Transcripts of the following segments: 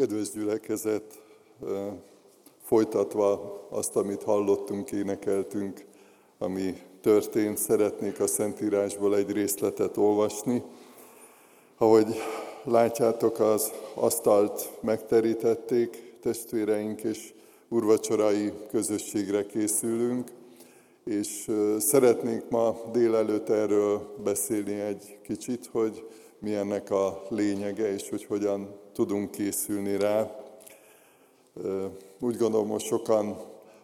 Kedves gyülekezet, folytatva azt, amit hallottunk, énekeltünk, ami történt, szeretnék a Szentírásból egy részletet olvasni. Ahogy látjátok, az asztalt megterítették, testvéreink és urvacsorai közösségre készülünk, és szeretnénk ma délelőtt erről beszélni egy kicsit, hogy mi ennek a lényege, és hogy hogyan tudunk készülni rá. Úgy gondolom, hogy sokan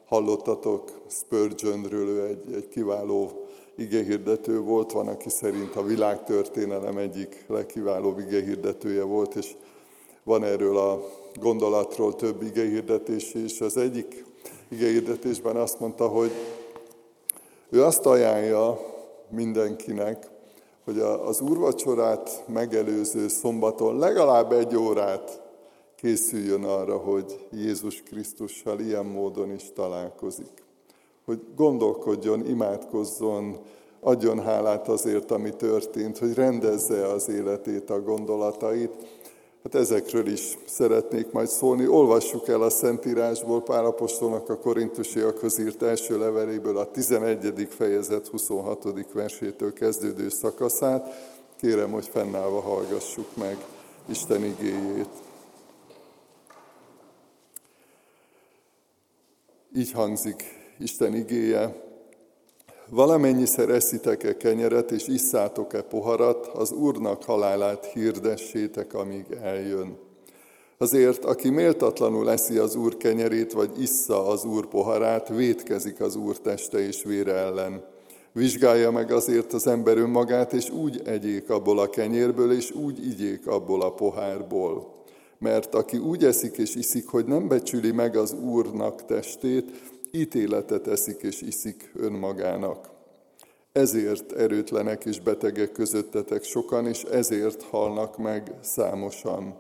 hallottatok Spurgeonről, ő egy, egy kiváló igehirdető volt, van, aki szerint a világtörténelem egyik legkiválóbb igehirdetője volt, és van erről a gondolatról több igehirdetés, és az egyik igehirdetésben azt mondta, hogy ő azt ajánlja mindenkinek, hogy az úrvacsorát megelőző szombaton legalább egy órát készüljön arra, hogy Jézus Krisztussal ilyen módon is találkozik. Hogy gondolkodjon, imádkozzon, adjon hálát azért, ami történt, hogy rendezze az életét, a gondolatait. Hát ezekről is szeretnék majd szólni. Olvassuk el a Szentírásból Pálapostolnak a korintusiakhoz írt első leveléből a 11. fejezet 26. versétől kezdődő szakaszát. Kérem, hogy fennállva hallgassuk meg Isten igéjét. Így hangzik Isten igéje. Valamennyiszer eszitek-e kenyeret, és isszátok-e poharat, az Úrnak halálát hirdessétek, amíg eljön. Azért, aki méltatlanul eszi az Úr kenyerét, vagy issza az Úr poharát, vétkezik az Úr teste és vére ellen. Vizsgálja meg azért az ember önmagát, és úgy egyék abból a kenyérből, és úgy igyék abból a pohárból. Mert aki úgy eszik és iszik, hogy nem becsüli meg az Úrnak testét, ítéletet eszik és iszik önmagának. Ezért erőtlenek és betegek közöttetek sokan, és ezért halnak meg számosan.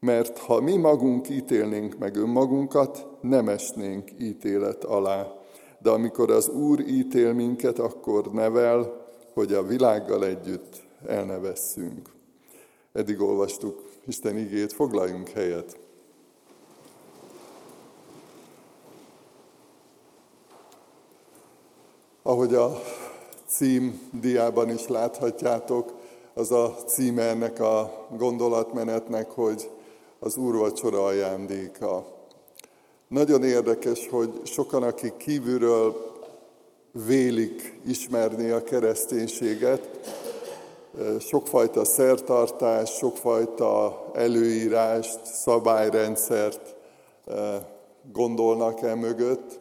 Mert ha mi magunk ítélnénk meg önmagunkat, nem esnénk ítélet alá. De amikor az Úr ítél minket, akkor nevel, hogy a világgal együtt elnevesszünk. Eddig olvastuk Isten igét, foglaljunk helyet. Ahogy a cím diában is láthatjátok, az a címe ennek a gondolatmenetnek, hogy az úrvacsora ajándéka. Nagyon érdekes, hogy sokan, akik kívülről vélik ismerni a kereszténységet, sokfajta szertartás, sokfajta előírást, szabályrendszert gondolnak el mögött,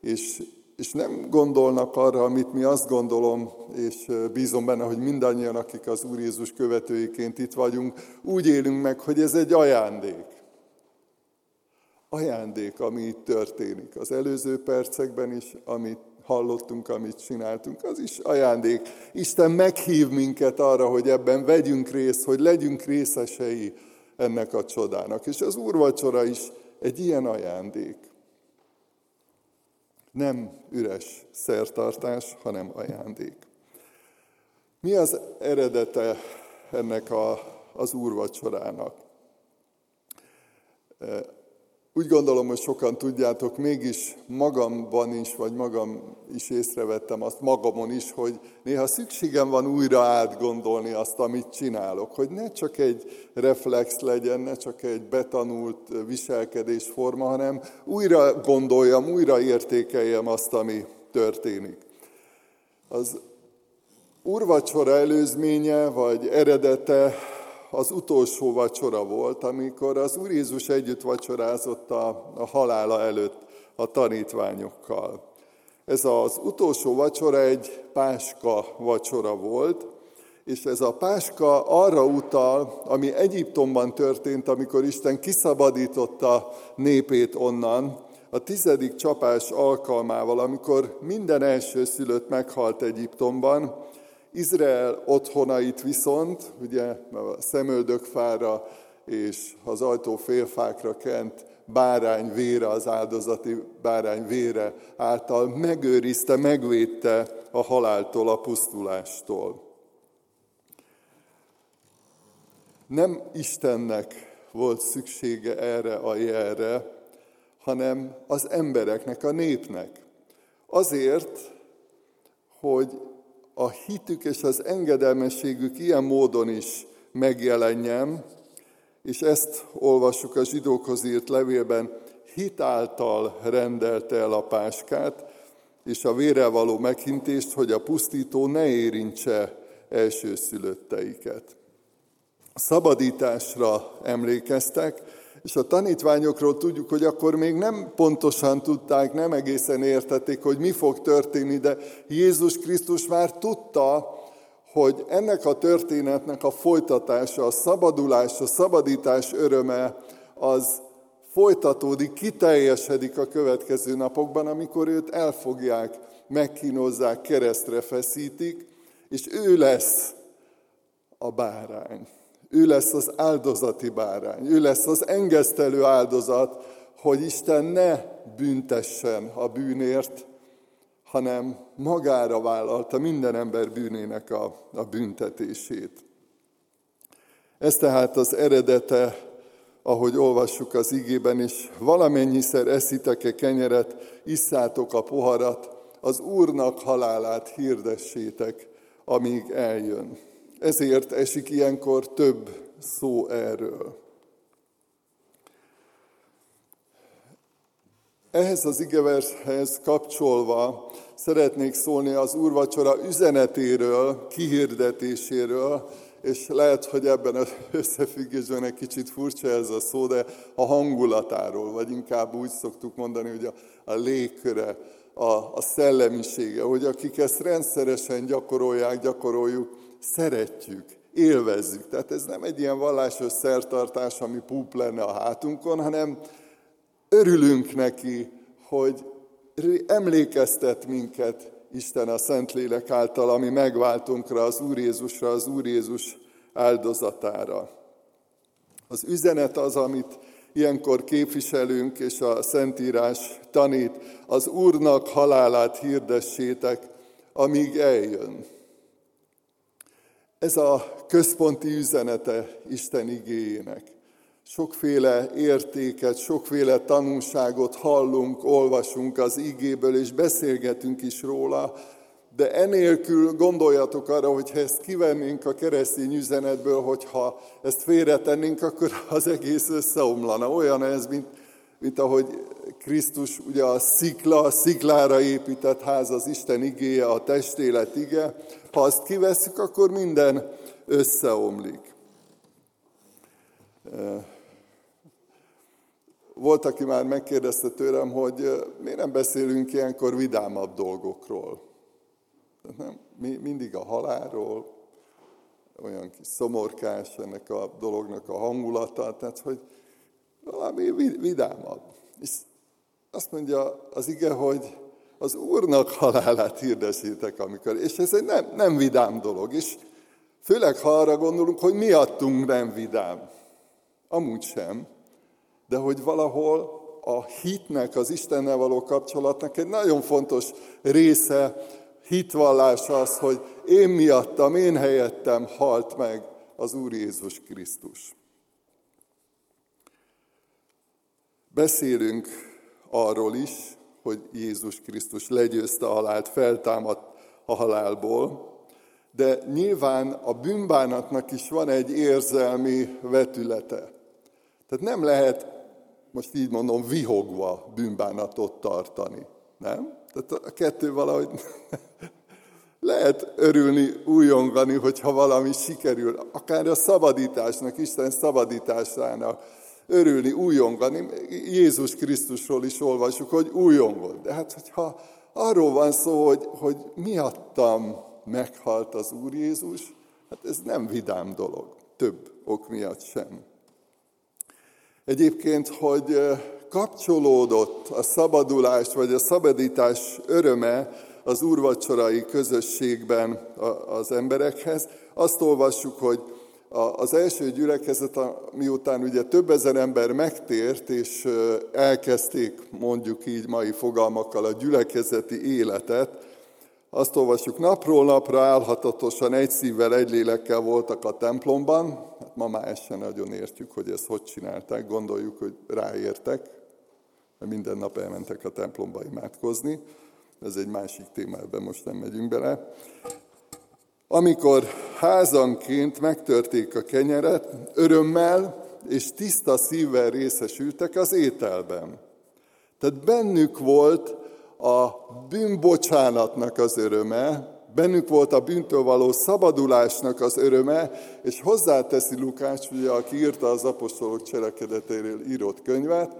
és és nem gondolnak arra, amit mi azt gondolom, és bízom benne, hogy mindannyian, akik az Úr Jézus követőiként itt vagyunk, úgy élünk meg, hogy ez egy ajándék. Ajándék, ami itt történik. Az előző percekben is, amit hallottunk, amit csináltunk, az is ajándék. Isten meghív minket arra, hogy ebben vegyünk részt, hogy legyünk részesei ennek a csodának. És az úrvacsora is egy ilyen ajándék. Nem üres szertartás, hanem ajándék. Mi az eredete ennek a, az úrvacsorának? Úgy gondolom, hogy sokan tudjátok, mégis magamban is, vagy magam is észrevettem azt magamon is, hogy néha szükségem van újra átgondolni azt, amit csinálok. Hogy ne csak egy reflex legyen, ne csak egy betanult viselkedésforma, hanem újra gondoljam, újra értékeljem azt, ami történik. Az úrvacsora előzménye, vagy eredete az utolsó vacsora volt, amikor az Úr Jézus együtt vacsorázott a, a halála előtt a tanítványokkal. Ez az utolsó vacsora egy páska vacsora volt, és ez a páska arra utal, ami Egyiptomban történt, amikor Isten kiszabadította népét onnan, a tizedik csapás alkalmával, amikor minden első szülött meghalt Egyiptomban, Izrael otthonait viszont, ugye a szemöldökfára és az ajtó félfákra kent bárány vére, az áldozati bárány vére által megőrizte, megvédte a haláltól, a pusztulástól. Nem Istennek volt szüksége erre a jelre, hanem az embereknek, a népnek. Azért, hogy a hitük és az engedelmességük ilyen módon is megjelenjen, és ezt olvassuk a zsidókhoz írt levélben, hitáltal rendelte el a páskát, és a vére való meghintést, hogy a pusztító ne érintse elsőszülötteiket. A szabadításra emlékeztek, és a tanítványokról tudjuk, hogy akkor még nem pontosan tudták, nem egészen értették, hogy mi fog történni, de Jézus Krisztus már tudta, hogy ennek a történetnek a folytatása, a szabadulás, a szabadítás öröme, az folytatódik, kiteljesedik a következő napokban, amikor őt elfogják, megkínozzák, keresztre feszítik, és ő lesz a bárány. Ő lesz az áldozati bárány, ő lesz az engesztelő áldozat, hogy Isten ne büntessen a bűnért, hanem magára vállalta minden ember bűnének a, a büntetését. Ez tehát az eredete, ahogy olvassuk az igében is, valamennyiszer eszitek-e kenyeret, isszátok a poharat, az Úrnak halálát hirdessétek, amíg eljön. Ezért esik ilyenkor több szó erről. Ehhez az igevershez kapcsolva szeretnék szólni az úrvacsora üzenetéről, kihirdetéséről, és lehet, hogy ebben az összefüggésben egy kicsit furcsa ez a szó, de a hangulatáról, vagy inkább úgy szoktuk mondani, hogy a, a légköre, a, a szellemisége, hogy akik ezt rendszeresen gyakorolják, gyakoroljuk, szeretjük, élvezzük. Tehát ez nem egy ilyen vallásos szertartás, ami púp lenne a hátunkon, hanem örülünk neki, hogy emlékeztet minket Isten a Szentlélek által, ami megváltunkra, az Úr Jézusra, az Úr Jézus áldozatára. Az üzenet az, amit ilyenkor képviselünk, és a Szentírás tanít, az Úrnak halálát hirdessétek, amíg eljön. Ez a központi üzenete Isten igéjének. Sokféle értéket, sokféle tanulságot hallunk, olvasunk az igéből, és beszélgetünk is róla, de enélkül gondoljatok arra, hogy ha ezt kivennénk a keresztény üzenetből, hogyha ezt félretennénk, akkor az egész összeomlana. Olyan ez, mint, mint ahogy Krisztus ugye a szikla, a sziklára épített ház, az Isten igéje, a testélet ige. Ha azt kiveszük, akkor minden összeomlik. Volt, aki már megkérdezte tőlem, hogy miért nem beszélünk ilyenkor vidámabb dolgokról. Nem, mindig a halálról, olyan kis szomorkás ennek a dolognak a hangulata, tehát hogy valami vidámabb. És azt mondja az ige, hogy az Úrnak halálát hirdesítek, amikor, és ez egy nem, nem vidám dolog, és főleg ha arra gondolunk, hogy miattunk nem vidám. Amúgy sem, de hogy valahol a hitnek, az Istennel való kapcsolatnak egy nagyon fontos része, hitvallás az, hogy én miattam, én helyettem halt meg az Úr Jézus Krisztus. Beszélünk arról is, hogy Jézus Krisztus legyőzte a halált, feltámadt a halálból, de nyilván a bűnbánatnak is van egy érzelmi vetülete. Tehát nem lehet, most így mondom, vihogva bűnbánatot tartani. Nem? Tehát a kettő valahogy lehet örülni, újongani, hogyha valami sikerül, akár a szabadításnak, Isten szabadításának, örülni, újongani. Jézus Krisztusról is olvasjuk, hogy újongod. De hát, hogyha arról van szó, hogy, hogy miattam meghalt az Úr Jézus, hát ez nem vidám dolog, több ok miatt sem. Egyébként, hogy kapcsolódott a szabadulás vagy a szabadítás öröme az úrvacsorai közösségben az emberekhez, azt olvassuk, hogy az első gyülekezet, miután ugye több ezer ember megtért, és elkezdték mondjuk így mai fogalmakkal a gyülekezeti életet, Azt olvasjuk, napról napra állhatatosan egy szívvel, egy lélekkel voltak a templomban. Hát ma már ezt sem nagyon értjük, hogy ezt hogy csinálták. Gondoljuk, hogy ráértek, mert minden nap elmentek a templomba imádkozni. Ez egy másik téma, ebben most nem megyünk bele. Amikor házanként megtörték a kenyeret, örömmel és tiszta szívvel részesültek az ételben. Tehát bennük volt a bűnbocsánatnak az öröme, bennük volt a bűntől való szabadulásnak az öröme, és hozzáteszi Lukács, ugye, aki írta az apostolok cselekedetéről írott könyvet,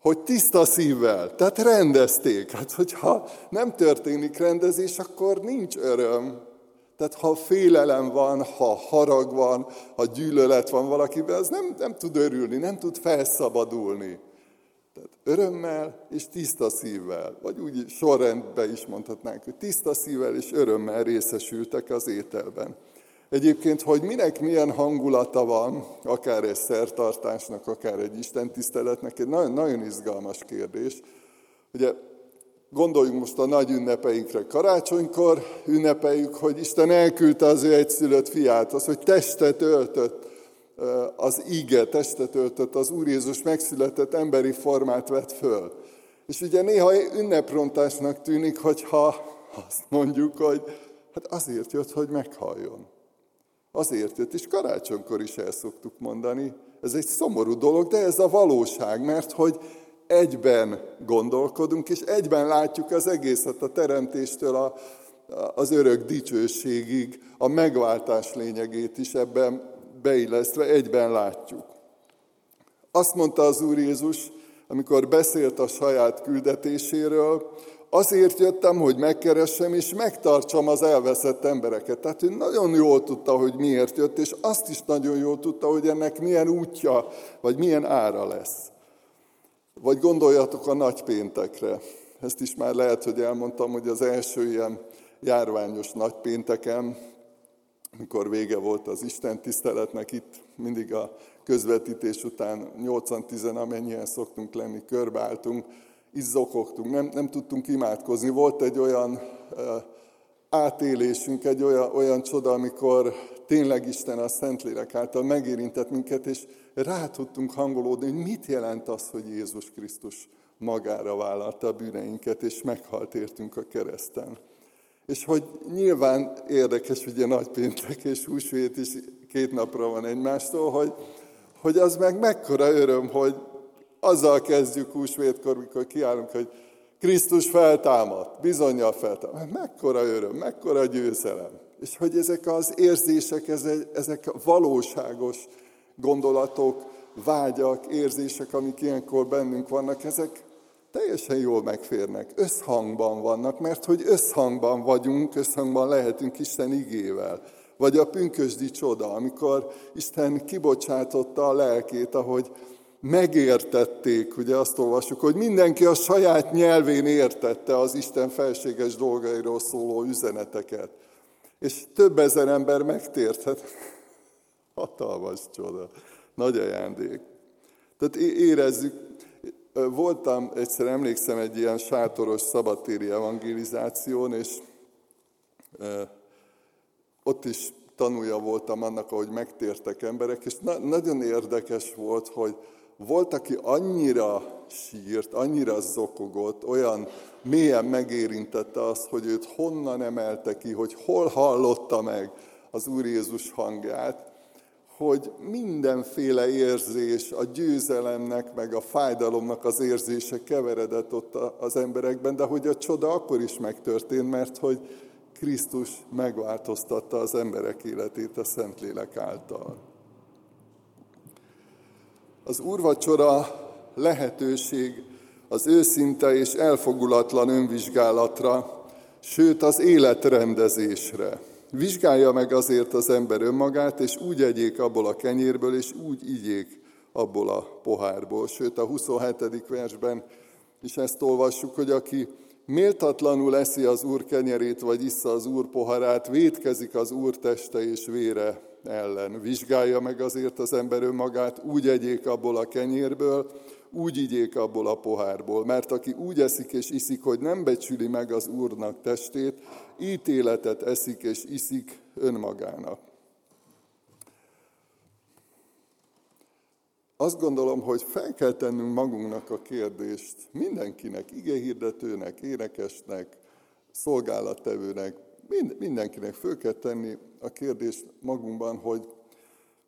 hogy tiszta szívvel, tehát rendezték. Hát, hogyha nem történik rendezés, akkor nincs öröm. Tehát ha félelem van, ha harag van, ha gyűlölet van valakiben, az nem, nem tud örülni, nem tud felszabadulni. Tehát örömmel és tiszta szívvel, vagy úgy sorrendben is mondhatnánk, hogy tiszta szívvel és örömmel részesültek az ételben. Egyébként, hogy minek milyen hangulata van, akár egy szertartásnak, akár egy istentiszteletnek, egy nagyon, nagyon izgalmas kérdés. Ugye gondoljunk most a nagy ünnepeinkre. Karácsonykor ünnepeljük, hogy Isten elküldte az ő egyszülött fiát, az, hogy testet öltött, az íge testet öltött, az Úr Jézus megszületett emberi formát vett föl. És ugye néha ünneprontásnak tűnik, hogyha azt mondjuk, hogy hát azért jött, hogy meghalljon. Azért jött, és karácsonykor is el szoktuk mondani. Ez egy szomorú dolog, de ez a valóság, mert hogy egyben gondolkodunk, és egyben látjuk az egészet a teremtéstől a, az örök dicsőségig, a megváltás lényegét is ebben beillesztve egyben látjuk. Azt mondta az Úr Jézus, amikor beszélt a saját küldetéséről, azért jöttem, hogy megkeressem és megtartsam az elveszett embereket. Tehát ő nagyon jól tudta, hogy miért jött, és azt is nagyon jól tudta, hogy ennek milyen útja, vagy milyen ára lesz. Vagy gondoljatok a nagypéntekre. Ezt is már lehet, hogy elmondtam, hogy az első ilyen járványos nagypénteken, amikor vége volt az Isten tiszteletnek, itt mindig a közvetítés után 8-10, amennyien szoktunk lenni, körbeálltunk, izzokogtunk, nem, nem tudtunk imádkozni. Volt egy olyan átélésünk, egy olyan, olyan csoda, amikor tényleg Isten a Szentlélek által megérintett minket, és rá tudtunk hangolódni, hogy mit jelent az, hogy Jézus Krisztus magára vállalta a bűneinket, és meghalt értünk a kereszten. És hogy nyilván érdekes, ugye nagypéntek és húsvét is két napra van egymástól, hogy, hogy az meg mekkora öröm, hogy azzal kezdjük húsvétkor, mikor kiállunk, hogy Krisztus feltámadt, bizonyal feltámadt. Mekkora öröm, mekkora győzelem. És hogy ezek az érzések, ezek valóságos gondolatok, vágyak, érzések, amik ilyenkor bennünk vannak, ezek teljesen jól megférnek, összhangban vannak, mert hogy összhangban vagyunk, összhangban lehetünk Isten igével. Vagy a pünkösdi csoda, amikor Isten kibocsátotta a lelkét, ahogy megértették, ugye azt olvassuk, hogy mindenki a saját nyelvén értette az Isten felséges dolgairól szóló üzeneteket. És több ezer ember megtért, hát hatalmas csoda, nagy ajándék. Tehát érezzük, voltam, egyszer emlékszem egy ilyen sátoros szabadtéri evangelizáción, és ott is tanulja voltam annak, ahogy megtértek emberek, és na- nagyon érdekes volt, hogy volt, aki annyira sírt, annyira zokogott, olyan mélyen megérintette azt, hogy őt honnan emelte ki, hogy hol hallotta meg az Úr Jézus hangját, hogy mindenféle érzés, a győzelemnek, meg a fájdalomnak az érzése keveredett ott az emberekben, de hogy a csoda akkor is megtörtént, mert hogy Krisztus megváltoztatta az emberek életét a Szentlélek által. Az úrvacsora lehetőség az őszinte és elfogulatlan önvizsgálatra, sőt az életrendezésre. Vizsgálja meg azért az ember önmagát, és úgy egyék abból a kenyérből, és úgy igyék abból a pohárból. Sőt, a 27. versben is ezt olvassuk, hogy aki méltatlanul eszi az Úr kenyerét, vagy issza az Úr poharát, vétkezik az Úr teste és vére ellen. Vizsgálja meg azért az ember önmagát, úgy egyék abból a kenyérből, úgy igyék abból a pohárból, mert aki úgy eszik és iszik, hogy nem becsüli meg az Úrnak testét, ítéletet eszik és iszik önmagának. Azt gondolom, hogy fel kell tennünk magunknak a kérdést mindenkinek, igehirdetőnek, énekesnek, szolgálattevőnek, mindenkinek föl kell tenni a kérdést magunkban, hogy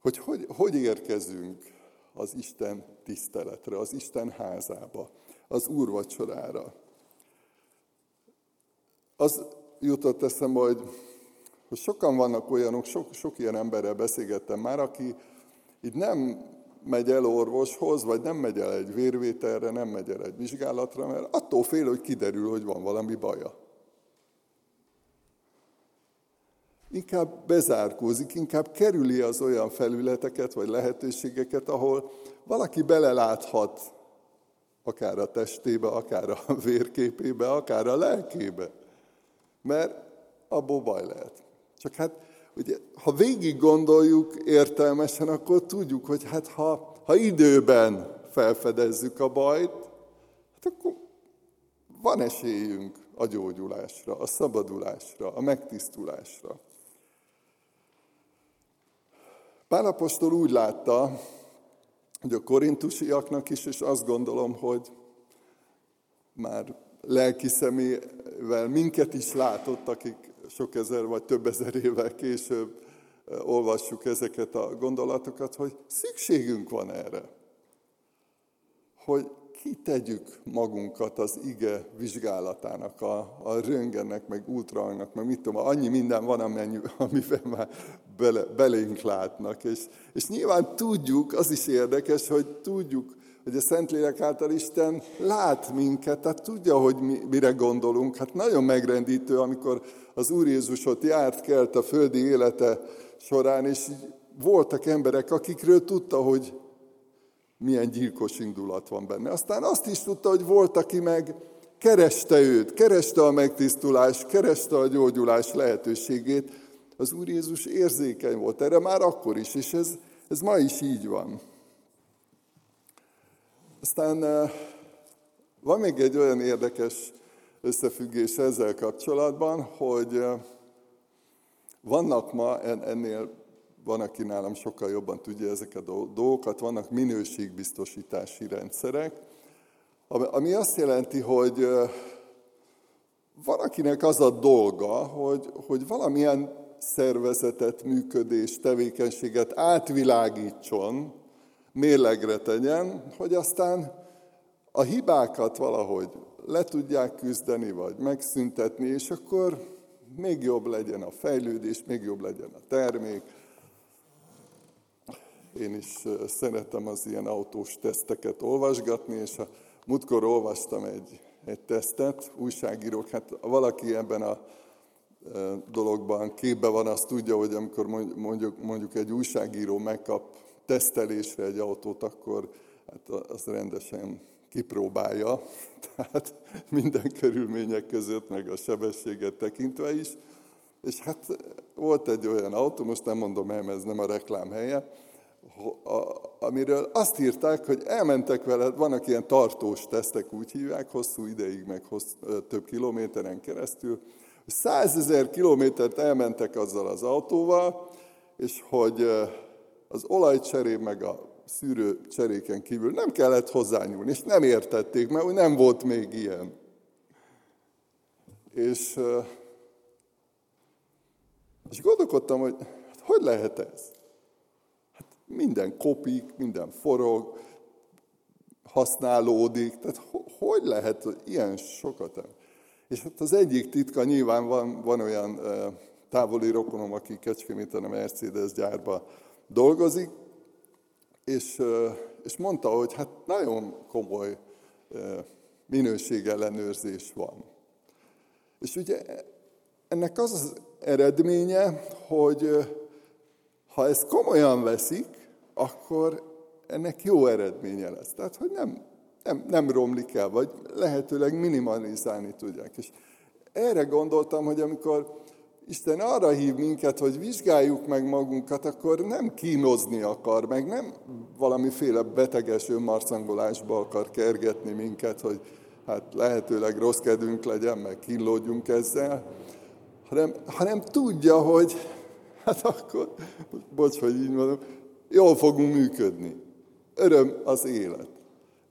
hogy, hogy hogy érkezünk az Isten tiszteletre, az Isten házába, az úrvacsorára. Az jutott eszembe, hogy, hogy sokan vannak olyanok, sok, sok ilyen emberrel beszélgettem már, aki így nem megy el orvoshoz, vagy nem megy el egy vérvételre, nem megy el egy vizsgálatra, mert attól fél, hogy kiderül, hogy van valami baja. Inkább bezárkózik, inkább kerüli az olyan felületeket vagy lehetőségeket, ahol valaki beleláthat akár a testébe, akár a vérképébe, akár a lelkébe. Mert abból baj lehet. Csak hát, ugye, ha végig gondoljuk értelmesen, akkor tudjuk, hogy hát ha, ha időben felfedezzük a bajt, hát akkor van esélyünk a gyógyulásra, a szabadulásra, a megtisztulásra. Pálapostól úgy látta, hogy a korintusiaknak is, és azt gondolom, hogy már lelki szemével minket is látott, akik sok ezer vagy több ezer évvel később eh, olvassuk ezeket a gondolatokat, hogy szükségünk van erre. Hogy kitegyük magunkat az ige vizsgálatának, a, a röngennek, meg ultrahangnak, meg mit tudom, annyi minden van, amennyi, amivel már bele, belénk látnak. És, és nyilván tudjuk, az is érdekes, hogy tudjuk, hogy a Szentlélek által Isten lát minket, tehát tudja, hogy mi, mire gondolunk. Hát nagyon megrendítő, amikor az Úr Jézus ott járt, kelt a földi élete során, és voltak emberek, akikről tudta, hogy milyen gyilkos indulat van benne. Aztán azt is tudta, hogy volt, aki meg kereste őt, kereste a megtisztulás, kereste a gyógyulás lehetőségét. Az Úr Jézus érzékeny volt erre már akkor is, és ez, ez ma is így van. Aztán eh, van még egy olyan érdekes összefüggés ezzel kapcsolatban, hogy eh, vannak ma ennél van, aki nálam sokkal jobban tudja ezeket a dolgokat, vannak minőségbiztosítási rendszerek, ami azt jelenti, hogy van akinek az a dolga, hogy, hogy valamilyen szervezetet, működés, tevékenységet átvilágítson, mérlegre tegyen, hogy aztán a hibákat valahogy le tudják küzdeni, vagy megszüntetni, és akkor még jobb legyen a fejlődés, még jobb legyen a termék, én is szeretem az ilyen autós teszteket olvasgatni, és a múltkor olvastam egy, egy tesztet, újságírók, hát valaki ebben a dologban képbe van, azt tudja, hogy amikor mondjuk, mondjuk egy újságíró megkap tesztelésre egy autót, akkor hát az rendesen kipróbálja, tehát minden körülmények között, meg a sebességet tekintve is. És hát volt egy olyan autó, most nem mondom el, ez nem a reklám helye, amiről azt írták, hogy elmentek vele, vannak ilyen tartós tesztek, úgy hívják, hosszú ideig, meg hossz, több kilométeren keresztül, százezer kilométert elmentek azzal az autóval, és hogy az olajcseré meg a szűrő cseréken kívül nem kellett hozzányúlni, és nem értették, mert nem volt még ilyen. És, és gondolkodtam, hogy hát hogy lehet ez? minden kopik, minden forog, használódik, tehát hogy lehet hogy ilyen sokat? És hát az egyik titka nyilván van, van olyan távoli rokonom, aki Kecskeméten a Mercedes gyárba dolgozik, és, és mondta, hogy hát nagyon komoly minőségellenőrzés van. És ugye ennek az az eredménye, hogy ha ezt komolyan veszik, akkor ennek jó eredménye lesz. Tehát, hogy nem, nem, nem romlik el, vagy lehetőleg minimalizálni tudják. És erre gondoltam, hogy amikor Isten arra hív minket, hogy vizsgáljuk meg magunkat, akkor nem kínozni akar, meg nem valamiféle beteges önmarcangolásba akar kergetni minket, hogy hát lehetőleg rossz kedünk legyen, meg kínlódjunk ezzel, hanem, hanem tudja, hogy hát akkor, bocs, hogy így mondom, jól fogunk működni. Öröm az élet.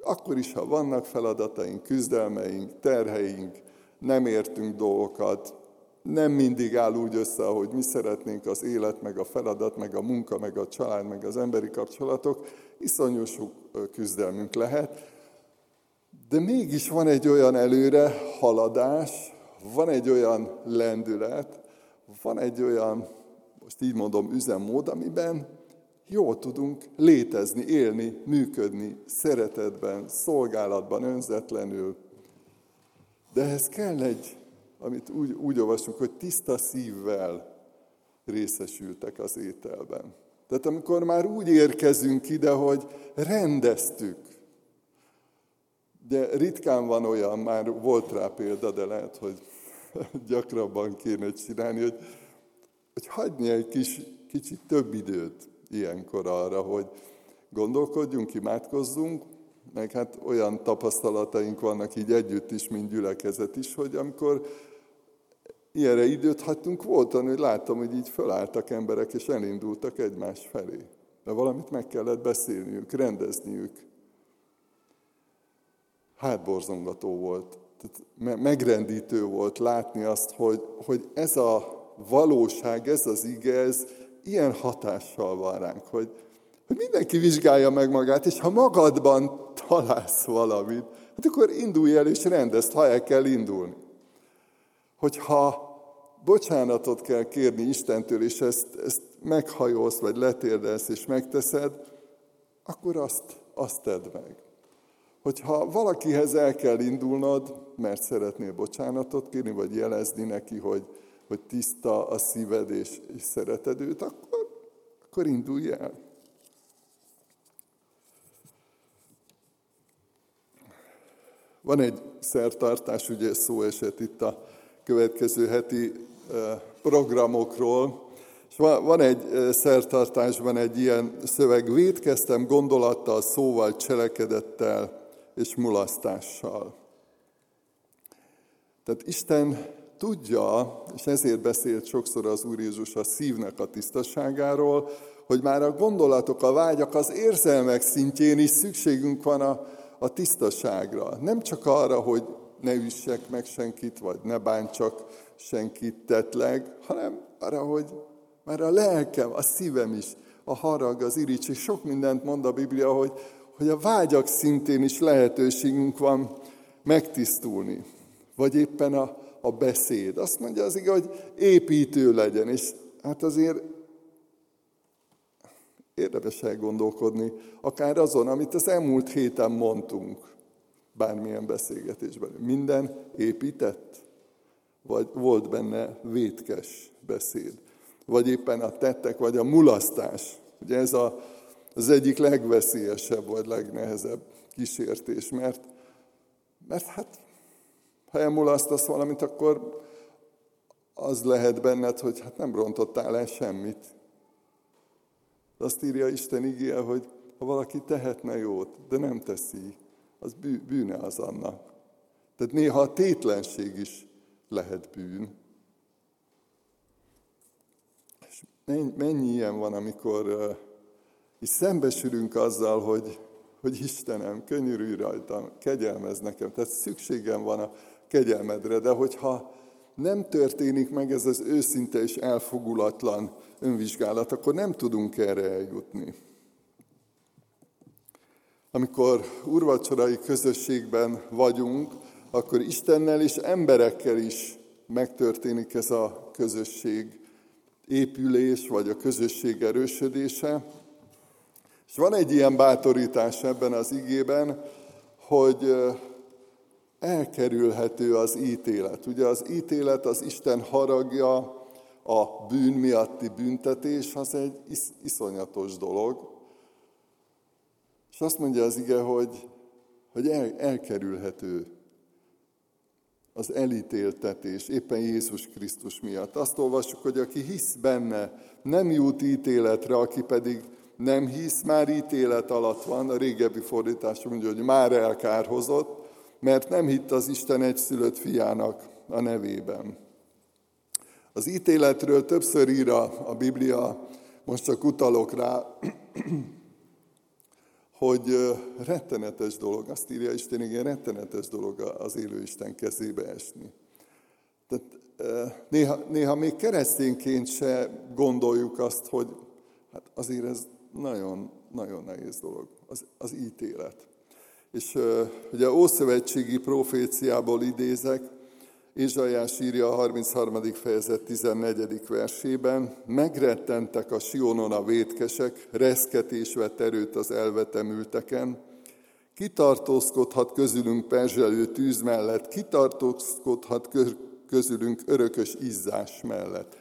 Akkor is, ha vannak feladataink, küzdelmeink, terheink, nem értünk dolgokat, nem mindig áll úgy össze, ahogy mi szeretnénk az élet, meg a feladat, meg a munka, meg a család, meg az emberi kapcsolatok, iszonyú sok küzdelmünk lehet, de mégis van egy olyan előre haladás, van egy olyan lendület, van egy olyan, most így mondom, üzemmód, amiben jól tudunk létezni, élni, működni, szeretetben, szolgálatban, önzetlenül. De ehhez kell egy amit úgy, úgy olvasunk, hogy tiszta szívvel részesültek az ételben. Tehát amikor már úgy érkezünk ide, hogy rendeztük, de ritkán van olyan, már volt rá példa, de lehet, hogy gyakrabban kéne csinálni, hogy, hogy hagyni egy kis, kicsit több időt ilyenkor arra, hogy gondolkodjunk, imádkozzunk, meg hát olyan tapasztalataink vannak így együtt is, mint gyülekezet is, hogy amikor ilyenre időt hagytunk, volt hogy láttam, hogy így fölálltak emberek, és elindultak egymás felé. De valamit meg kellett beszélniük, rendezniük. Hátborzongató volt. Megrendítő volt látni azt, hogy, hogy ez a valóság, ez az ige, ez ilyen hatással van ránk, hogy, hogy mindenki vizsgálja meg magát, és ha magadban találsz valamit, hát akkor indulj el és rendezd, ha el kell indulni. Hogyha bocsánatot kell kérni Istentől, és ezt, ezt meghajolsz, vagy letérdelsz, és megteszed, akkor azt, azt tedd meg. Hogyha valakihez el kell indulnod, mert szeretnél bocsánatot kérni, vagy jelezni neki, hogy, hogy tiszta a szíved, és, és szereted őt, akkor, akkor indulj el. Van egy szertartás, ugye szó esett itt a következő heti programokról, és van egy szertartásban egy ilyen szöveg, védkeztem gondolattal, szóval, cselekedettel és mulasztással. Tehát Isten tudja, és ezért beszélt sokszor az Úr Jézus a szívnek a tisztaságáról, hogy már a gondolatok, a vágyak, az érzelmek szintjén is szükségünk van a, a tisztaságra. Nem csak arra, hogy ne üssek meg senkit, vagy ne bántsak senkit tetleg, hanem arra, hogy már a lelkem, a szívem is, a harag, az és sok mindent mond a Biblia, hogy, hogy a vágyak szintén is lehetőségünk van megtisztulni. Vagy éppen a, a beszéd. Azt mondja az igaz, hogy építő legyen, és hát azért érdemes elgondolkodni, akár azon, amit az elmúlt héten mondtunk, bármilyen beszélgetésben. Minden épített? vagy volt benne vétkes beszéd, vagy éppen a tettek, vagy a mulasztás. Ugye ez a, az egyik legveszélyesebb, vagy legnehezebb kísértés, mert, mert hát, ha elmulasztasz valamit, akkor az lehet benned, hogy hát nem rontottál el semmit. Azt írja Isten igéje, hogy ha valaki tehetne jót, de nem teszi, az bűne az annak. Tehát néha a tétlenség is lehet bűn. És mennyi ilyen van, amikor is szembesülünk azzal, hogy, hogy Istenem, könyörülj rajtam, kegyelmez nekem. Tehát szükségem van a kegyelmedre, de hogyha nem történik meg ez az őszinte és elfogulatlan önvizsgálat, akkor nem tudunk erre eljutni. Amikor urvacsorai közösségben vagyunk, akkor Istennel és emberekkel is megtörténik ez a közösség épülés, vagy a közösség erősödése. És van egy ilyen bátorítás ebben az igében, hogy elkerülhető az ítélet. Ugye az ítélet, az Isten haragja, a bűn miatti büntetés, az egy is, iszonyatos dolog. És azt mondja az ige, hogy, hogy el, elkerülhető az elítéltetés, éppen Jézus Krisztus miatt. Azt olvassuk, hogy aki hisz benne, nem jut ítéletre, aki pedig nem hisz, már ítélet alatt van. A régebbi fordítás mondja, hogy már elkárhozott, mert nem hitt az Isten egyszülött fiának a nevében. Az ítéletről többször ír a Biblia, most csak utalok rá, hogy rettenetes dolog, azt írja Isten, igen, rettenetes dolog az élő Isten kezébe esni. Tehát néha, néha még keresztényként se gondoljuk azt, hogy hát azért ez nagyon, nagyon nehéz dolog, az, az ítélet. És ugye Ószövetségi proféciából idézek, Ézsajás írja a 33. fejezet 14. versében, megrettentek a Sionon a vétkesek, reszketés vett erőt az elvetemülteken, kitartózkodhat közülünk perzselő tűz mellett, kitartózkodhat közülünk örökös izzás mellett.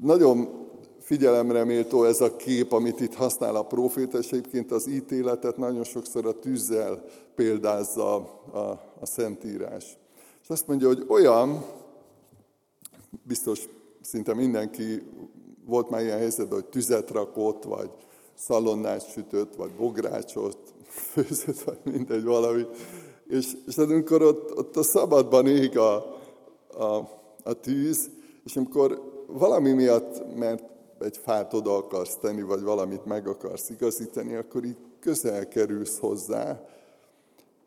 Nagyon figyelemre méltó ez a kép, amit itt használ a proféta, és egyébként az ítéletet nagyon sokszor a tűzzel példázza a, a, Szentírás. És azt mondja, hogy olyan, biztos szinte mindenki volt már ilyen helyzetben, hogy tüzet rakott, vagy szalonnát sütött, vagy bográcsot főzött, vagy mindegy valami. És, és amikor ott, ott a szabadban ég a, a, a tűz, és amikor valami miatt, mert egy fát oda akarsz tenni, vagy valamit meg akarsz igazítani, akkor így közel kerülsz hozzá,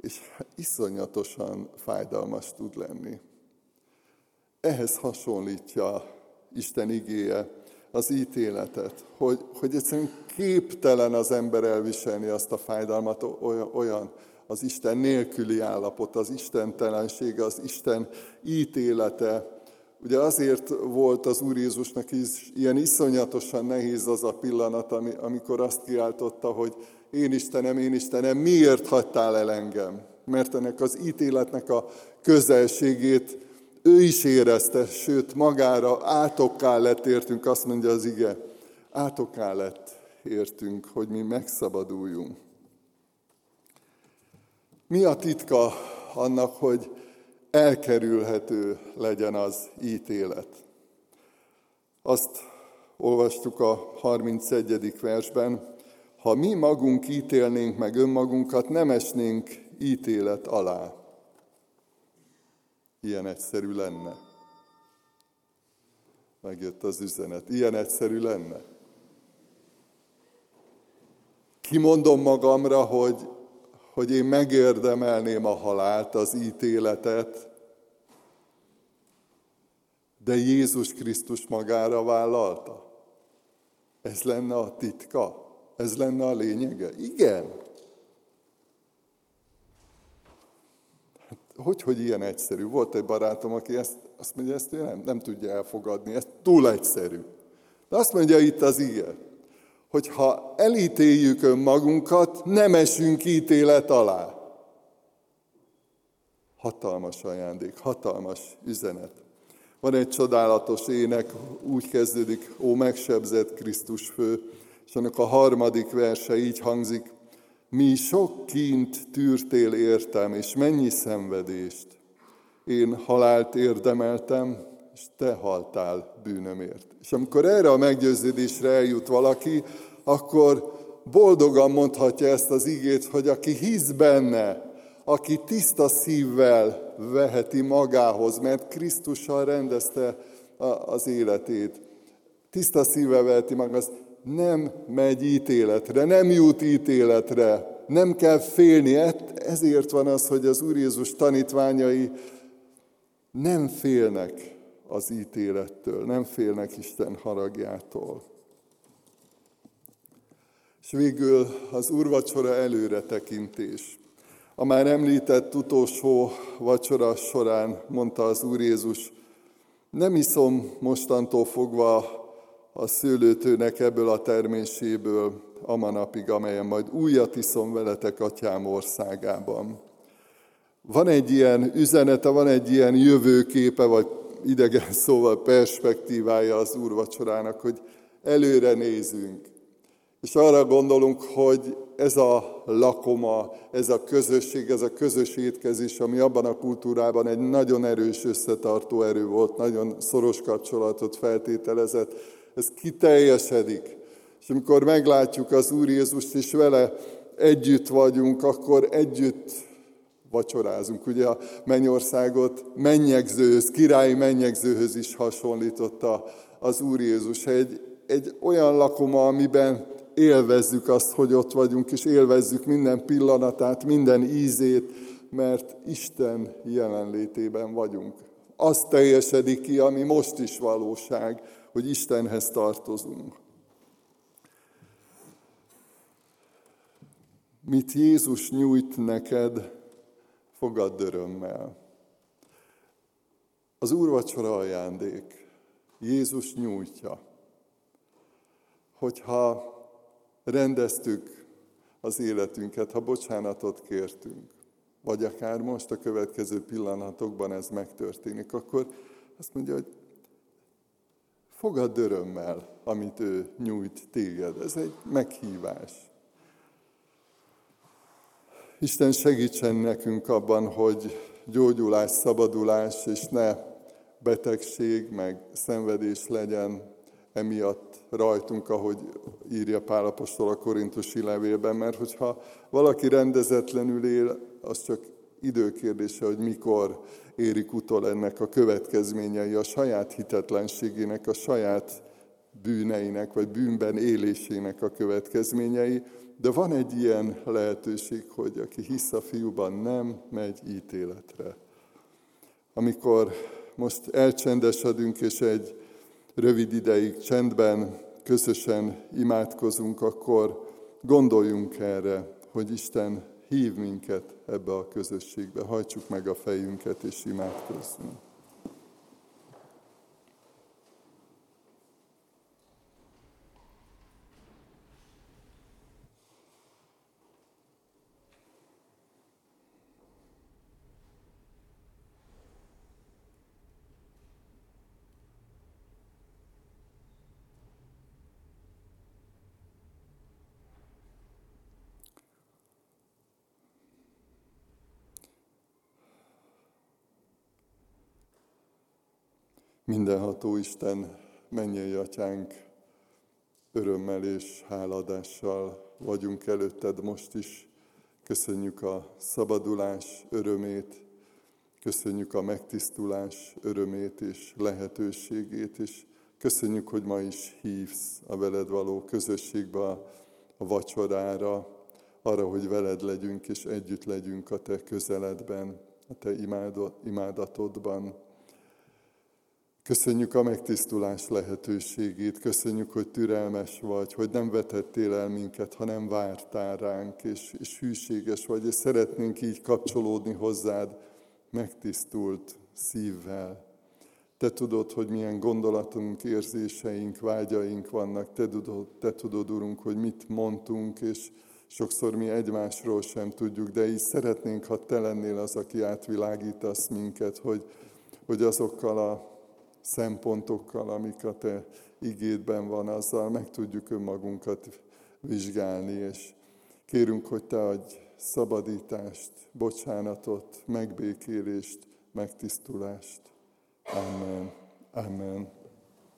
és iszonyatosan fájdalmas tud lenni. Ehhez hasonlítja Isten igéje az ítéletet, hogy, hogy egyszerűen képtelen az ember elviselni azt a fájdalmat, olyan, az Isten nélküli állapot, az istentelensége, az Isten ítélete. Ugye azért volt az Úr Jézusnak is ilyen iszonyatosan nehéz az a pillanat, amikor azt kiáltotta, hogy én Istenem, én Istenem, miért hagytál el engem? Mert ennek az ítéletnek a közelségét ő is érezte, sőt magára átokká lett értünk, azt mondja az ige, átokká lett értünk, hogy mi megszabaduljunk. Mi a titka annak, hogy elkerülhető legyen az ítélet? Azt olvastuk a 31. versben, ha mi magunk ítélnénk meg önmagunkat, nem esnénk ítélet alá. Ilyen egyszerű lenne. Megjött az üzenet. Ilyen egyszerű lenne. Kimondom magamra, hogy, hogy én megérdemelném a halált, az ítéletet, de Jézus Krisztus magára vállalta. Ez lenne a titka. Ez lenne a lényege? Igen. Hát, hogy, hogy ilyen egyszerű? Volt egy barátom, aki ezt, azt mondja, ezt nem, nem tudja elfogadni, ez túl egyszerű. De azt mondja itt az ige, hogy ha elítéljük önmagunkat, nem esünk ítélet alá. Hatalmas ajándék, hatalmas üzenet. Van egy csodálatos ének, úgy kezdődik, ó megsebzett Krisztus fő, és annak a harmadik verse így hangzik, mi sok kint tűrtél értem, és mennyi szenvedést. Én halált érdemeltem, és te haltál bűnömért. És amikor erre a meggyőződésre eljut valaki, akkor boldogan mondhatja ezt az igét, hogy aki hisz benne, aki tiszta szívvel veheti magához, mert Krisztussal rendezte az életét. Tiszta szívvel veheti magához, nem megy ítéletre, nem jut ítéletre, nem kell félni. Ezért van az, hogy az Úr Jézus tanítványai nem félnek az ítélettől, nem félnek Isten haragjától. És végül az úrvacsora előre tekintés. A már említett utolsó vacsora során mondta az Úr Jézus, nem iszom mostantól fogva a szőlőtőnek ebből a terméséből a manapig, amelyen majd újat iszom veletek atyám országában. Van egy ilyen üzenete, van egy ilyen jövőképe, vagy idegen szóval perspektívája az úrvacsorának, hogy előre nézünk. És arra gondolunk, hogy ez a lakoma, ez a közösség, ez a közös étkezés, ami abban a kultúrában egy nagyon erős összetartó erő volt, nagyon szoros kapcsolatot feltételezett, ez kiteljesedik. És amikor meglátjuk az Úr Jézust, és vele együtt vagyunk, akkor együtt vacsorázunk. Ugye a mennyországot mennyegzőhöz, királyi mennyegzőhöz is hasonlította az Úr Jézus. Egy, egy olyan lakoma, amiben élvezzük azt, hogy ott vagyunk, és élvezzük minden pillanatát, minden ízét, mert Isten jelenlétében vagyunk. Az teljesedik ki, ami most is valóság, hogy Istenhez tartozunk. Mit Jézus nyújt neked, fogadd örömmel. Az úrvacsora ajándék. Jézus nyújtja. Hogyha rendeztük az életünket, ha bocsánatot kértünk, vagy akár most a következő pillanatokban ez megtörténik, akkor azt mondja, hogy fogadd örömmel, amit ő nyújt téged. Ez egy meghívás. Isten segítsen nekünk abban, hogy gyógyulás, szabadulás, és ne betegség, meg szenvedés legyen emiatt rajtunk, ahogy írja Pálapostól a korintusi levélben, mert hogyha valaki rendezetlenül él, az csak időkérdése, hogy mikor érik utol ennek a következményei, a saját hitetlenségének, a saját bűneinek, vagy bűnben élésének a következményei, de van egy ilyen lehetőség, hogy aki hisz a fiúban, nem megy ítéletre. Amikor most elcsendesedünk, és egy rövid ideig csendben, közösen imádkozunk, akkor gondoljunk erre, hogy Isten hív minket ebbe a közösségbe. Hajtsuk meg a fejünket és imádkozzunk. Mindenható Isten, mennyei atyánk, örömmel és háladással vagyunk előtted most is. Köszönjük a szabadulás örömét, köszönjük a megtisztulás örömét és lehetőségét, és köszönjük, hogy ma is hívsz a veled való közösségbe, a vacsorára, arra, hogy veled legyünk és együtt legyünk a te közeledben, a te imádatodban. Köszönjük a megtisztulás lehetőségét, köszönjük, hogy türelmes vagy, hogy nem vetettél el minket, hanem vártál ránk, és, és hűséges vagy, és szeretnénk így kapcsolódni hozzád megtisztult szívvel. Te tudod, hogy milyen gondolatunk, érzéseink, vágyaink vannak, te tudod, te tudod, Urunk, hogy mit mondtunk, és sokszor mi egymásról sem tudjuk, de így szeretnénk, ha Te lennél az, aki átvilágítasz minket, hogy, hogy azokkal a szempontokkal, amik a Te igédben van, azzal meg tudjuk önmagunkat vizsgálni, és kérünk, hogy Te adj szabadítást, bocsánatot, megbékélést, megtisztulást. Amen. Amen.